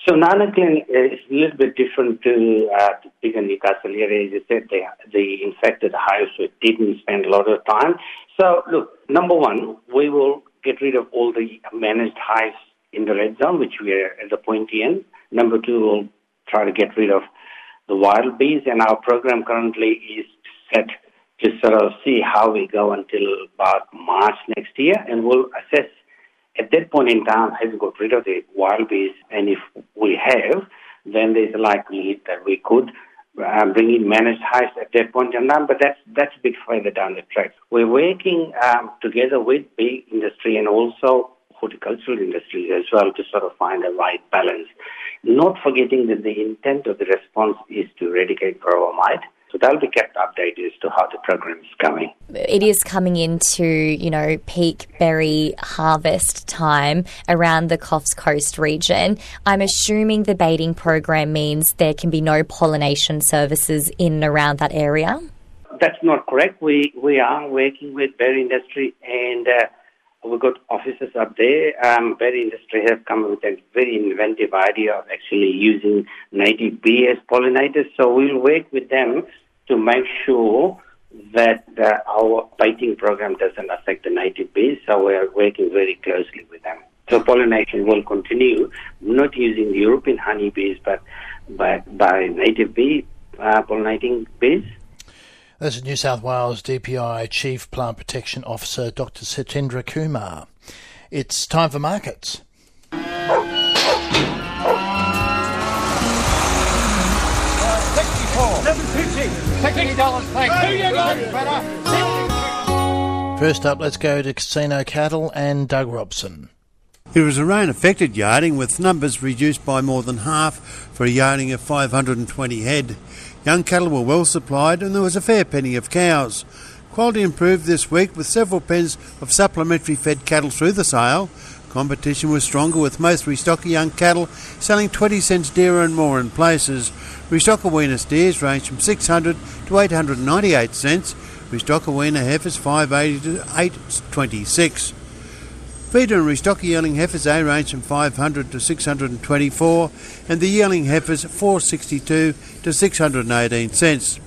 So Nana Glen is a little bit different to uh, the bigger Newcastle area. As you said, the, the infected hives we didn't spend a lot of time. So look, number one, we will get rid of all the managed hives in the red zone, which we are at the pointy end. Number two, we'll try to get rid of the wild bees, and our program currently is set to sort of see how we go until about March next year, and we'll assess at that point in time, have we got rid of the wild bees? And if we have, then there's a likelihood that we could um, bring in managed hives at that point in time, but that's that's a bit further down the track. We're working um, together with bee industry and also horticultural industries as well to sort of find the right balance. Not forgetting that the intent of the response is to eradicate varroa mite, so they'll be kept updated as to how the program is going. It is coming into, you know, peak berry harvest time around the Coffs Coast region. I'm assuming the baiting program means there can be no pollination services in and around that area. That's not correct. We we are working with berry industry and uh, we've got offices up there. Um, berry industry have come with a very inventive idea of actually using native bee as pollinators. So we'll work with them to make sure that uh, our baiting program doesn't affect the native bees. So we're working very closely with them. So pollination will continue, not using the European honeybees, but by, by native bee uh, pollinating bees. This is New South Wales DPI Chief Plant Protection Officer Dr. Satendra Kumar. It's time for markets. First up, let's go to Casino Cattle and Doug Robson. It was a rain affected yarding with numbers reduced by more than half for a yarding of 520 head. Young cattle were well supplied and there was a fair penny of cows. Quality improved this week with several pens of supplementary fed cattle through the sale. Competition was stronger with most restocker young cattle selling 20 cents dearer and more in places. Restocker weaner steers range from 600 to 898 cents. Restocker weaner heifers 580 to 826. Feeder and restocker yearling heifers A range from 500 to 624 and the yearling heifers 462 to 618 cents. There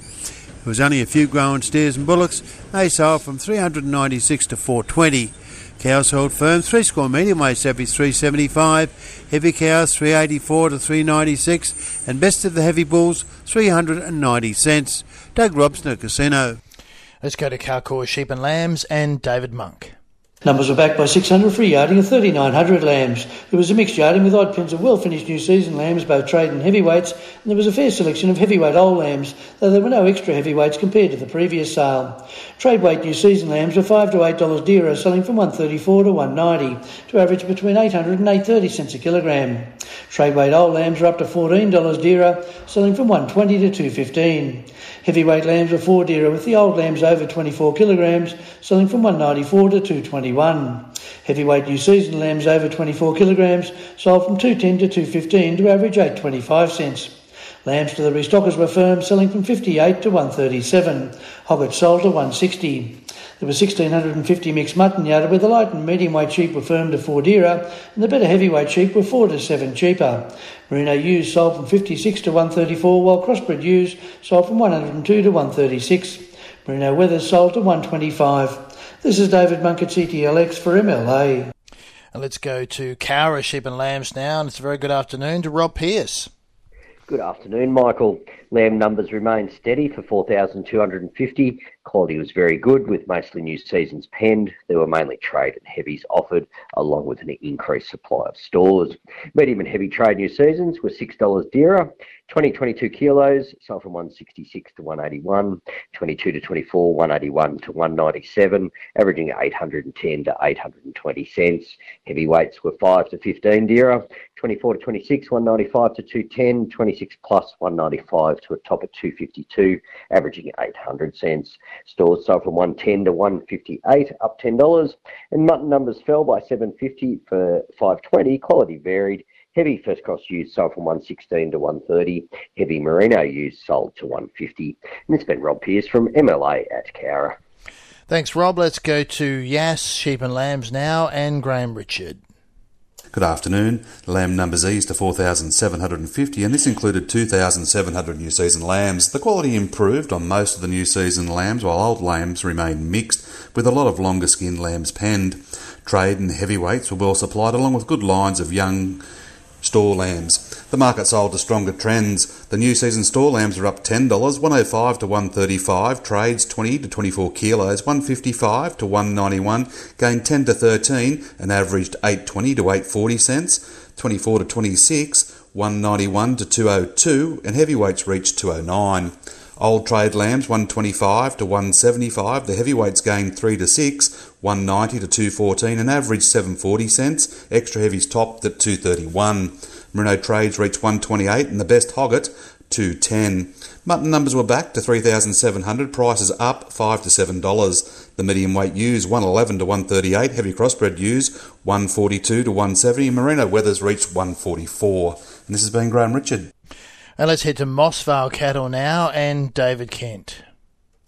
was only a few growing steers and bullocks. They sold from 396 to 420. Cows held firm, three score medium weight average 375, heavy cows 384 to 396, and best of the heavy bulls 390 cents. Doug Robson at Casino. Let's go to Carcoar Sheep and Lambs and David Monk. Numbers were backed by 600 free yarding of 3,900 lambs. There was a mixed yarding with odd pins of well-finished new season lambs, both trade and heavyweights, and there was a fair selection of heavyweight old lambs, though there were no extra heavyweights compared to the previous sale. Trade weight new season lambs were five to eight dollars dearer, selling from 134 to 190, to average between 800 and 830 cents a kilogram. Trade weight old lambs were up to $14 dearer, selling from 120 to 215. Heavyweight lambs were four dearer, with the old lambs over 24 kilograms selling from 194 to 221. Heavyweight New Season lambs over 24 kilograms sold from 210 to 215 to average 825 cents. Lambs to the restockers were firm, selling from 58 to 137. Hoggets sold to 160. There were 1,650 mixed mutton yarded where the light and medium weight sheep were firm to 4 dearer and the better heavyweight sheep were 4 to 7 cheaper. Merino ewes sold from 56 to 134 while crossbred ewes sold from 102 to 136. Merino wethers sold to 125. This is David Monk at CTLX for MLA. And let's go to Cowra Sheep and Lambs now, and it's a very good afternoon to Rob Pearce. Good afternoon, Michael. Lamb numbers remain steady for 4,250. Quality was very good with mostly new seasons penned. There were mainly trade and heavies offered, along with an increased supply of stores. Medium and heavy trade new seasons were $6 dearer. 2022 kilos sold from 166 to 181. 22 to 24, 181 to 197, averaging 810 to 820 cents. Heavyweights were 5 to 15 dearer. 24 to 26, 195 to 210. 26 plus 195 to a top of 252, averaging 800 cents. Stores sold from 110 to 158, up $10. And mutton numbers fell by 750 for 520. Quality varied. Heavy first cross ewes sold from 116 to 130. Heavy merino ewes sold to 150. And it's been Rob Pearce from MLA at Cowra. Thanks, Rob. Let's go to Yass Sheep and Lambs now and Graham Richard. Good afternoon. Lamb numbers eased to 4,750, and this included 2,700 new season lambs. The quality improved on most of the new season lambs, while old lambs remained mixed, with a lot of longer skinned lambs penned. Trade and heavyweights were well supplied, along with good lines of young store lambs. The market sold to stronger trends. The new season store lambs are up $10, 105 to 135, trades 20 to 24 kilos, 155 to 191, gained 10 to 13 and averaged 820 to 840 cents, 24 to 26, 191 to 202 and heavyweights reached 209. Old trade lambs 125 to 175. The heavyweights gained 3 to 6, 190 to 214 and average 740 cents. Extra heavies topped at 231. Merino trades reached 128 and the best hogget 210. Mutton numbers were back to 3,700, prices up 5 to $7. The medium weight ewes 111 to 138, heavy crossbred ewes 142 to 170, merino wethers reached 144. And this has been Graham Richard. And let's head to Moss Vale Cattle now and David Kent.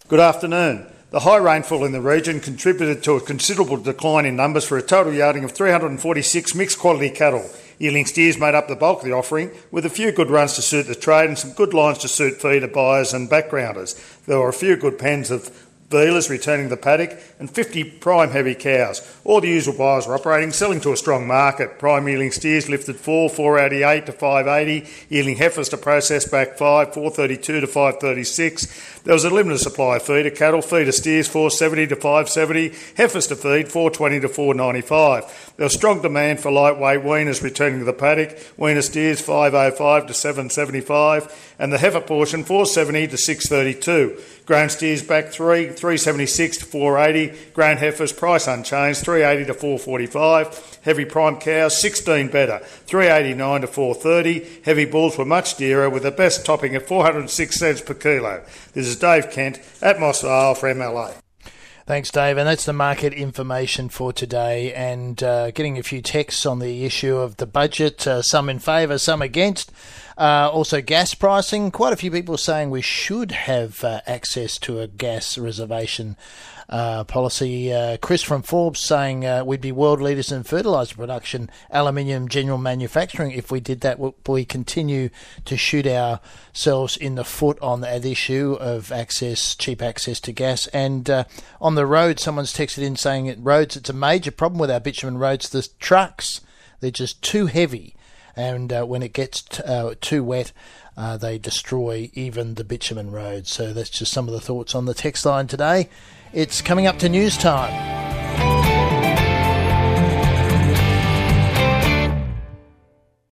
Good afternoon. The high rainfall in the region contributed to a considerable decline in numbers for a total yarding of 346 mixed quality cattle. Yearling steers made up the bulk of the offering, with a few good runs to suit the trade and some good lines to suit feeder buyers and backgrounders. There were a few good pens of Vealers returning the paddock, and 50 prime heavy cows. All the usual buyers are operating, selling to a strong market. Prime yearling steers lifted 4, 488 to 580. Yearling heifers to process back 5, 432 to 536. There was a limited supply of feeder cattle, feeder steers 470 to 570, heifers to feed 420 to 495. There was strong demand for lightweight weaners returning to the paddock. Weaner steers 505 to 775, and the heifer portion 470 to 632. Grain steers back 3, 376 to 480. Grain heifers price unchanged 380 to 445. Heavy prime cows 16 better 389 to 430. Heavy bulls were much dearer with the best topping at 406 cents per kilo. This is Dave Kent at Moss Vale for MLA. Thanks, Dave. And that's the market information for today. And uh, getting a few texts on the issue of the budget, uh, some in favour, some against. Uh, also, gas pricing. Quite a few people saying we should have uh, access to a gas reservation uh, policy. Uh, Chris from Forbes saying uh, we'd be world leaders in fertiliser production, aluminium general manufacturing. If we did that, we continue to shoot ourselves in the foot on that issue of access, cheap access to gas. And uh, on the road, someone's texted in saying at roads, it's a major problem with our bitumen roads. The trucks, they're just too heavy and uh, when it gets t- too wet, uh, they destroy even the bitumen roads. So that's just some of the thoughts on the text line today. It's coming up to news time.